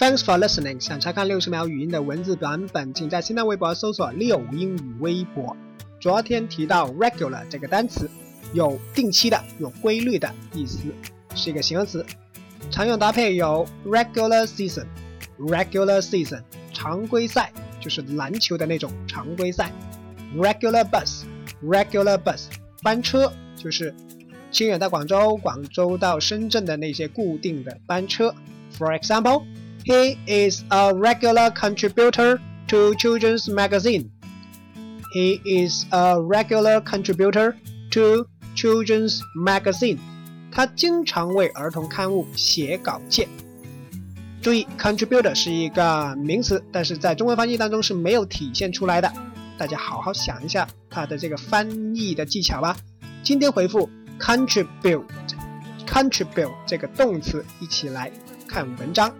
Thanks for listening。想查看六十秒语音的文字版本，请在新浪微博搜索“六英语微博”。昨天提到 regular 这个单词，有定期的、有规律的意思，是一个形容词。常用搭配有 regular season，regular season 常规赛就是篮球的那种常规赛。regular bus，regular bus 班车就是清远到广州、广州到深圳的那些固定的班车。For example。He is a regular contributor to children's magazine. He is a regular contributor to children's magazine. 他经常为儿童刊物写稿件。注意，contributor 是一个名词，但是在中文翻译当中是没有体现出来的。大家好好想一下它的这个翻译的技巧吧。今天回复 contribute，contribute 这个动词，一起来看文章。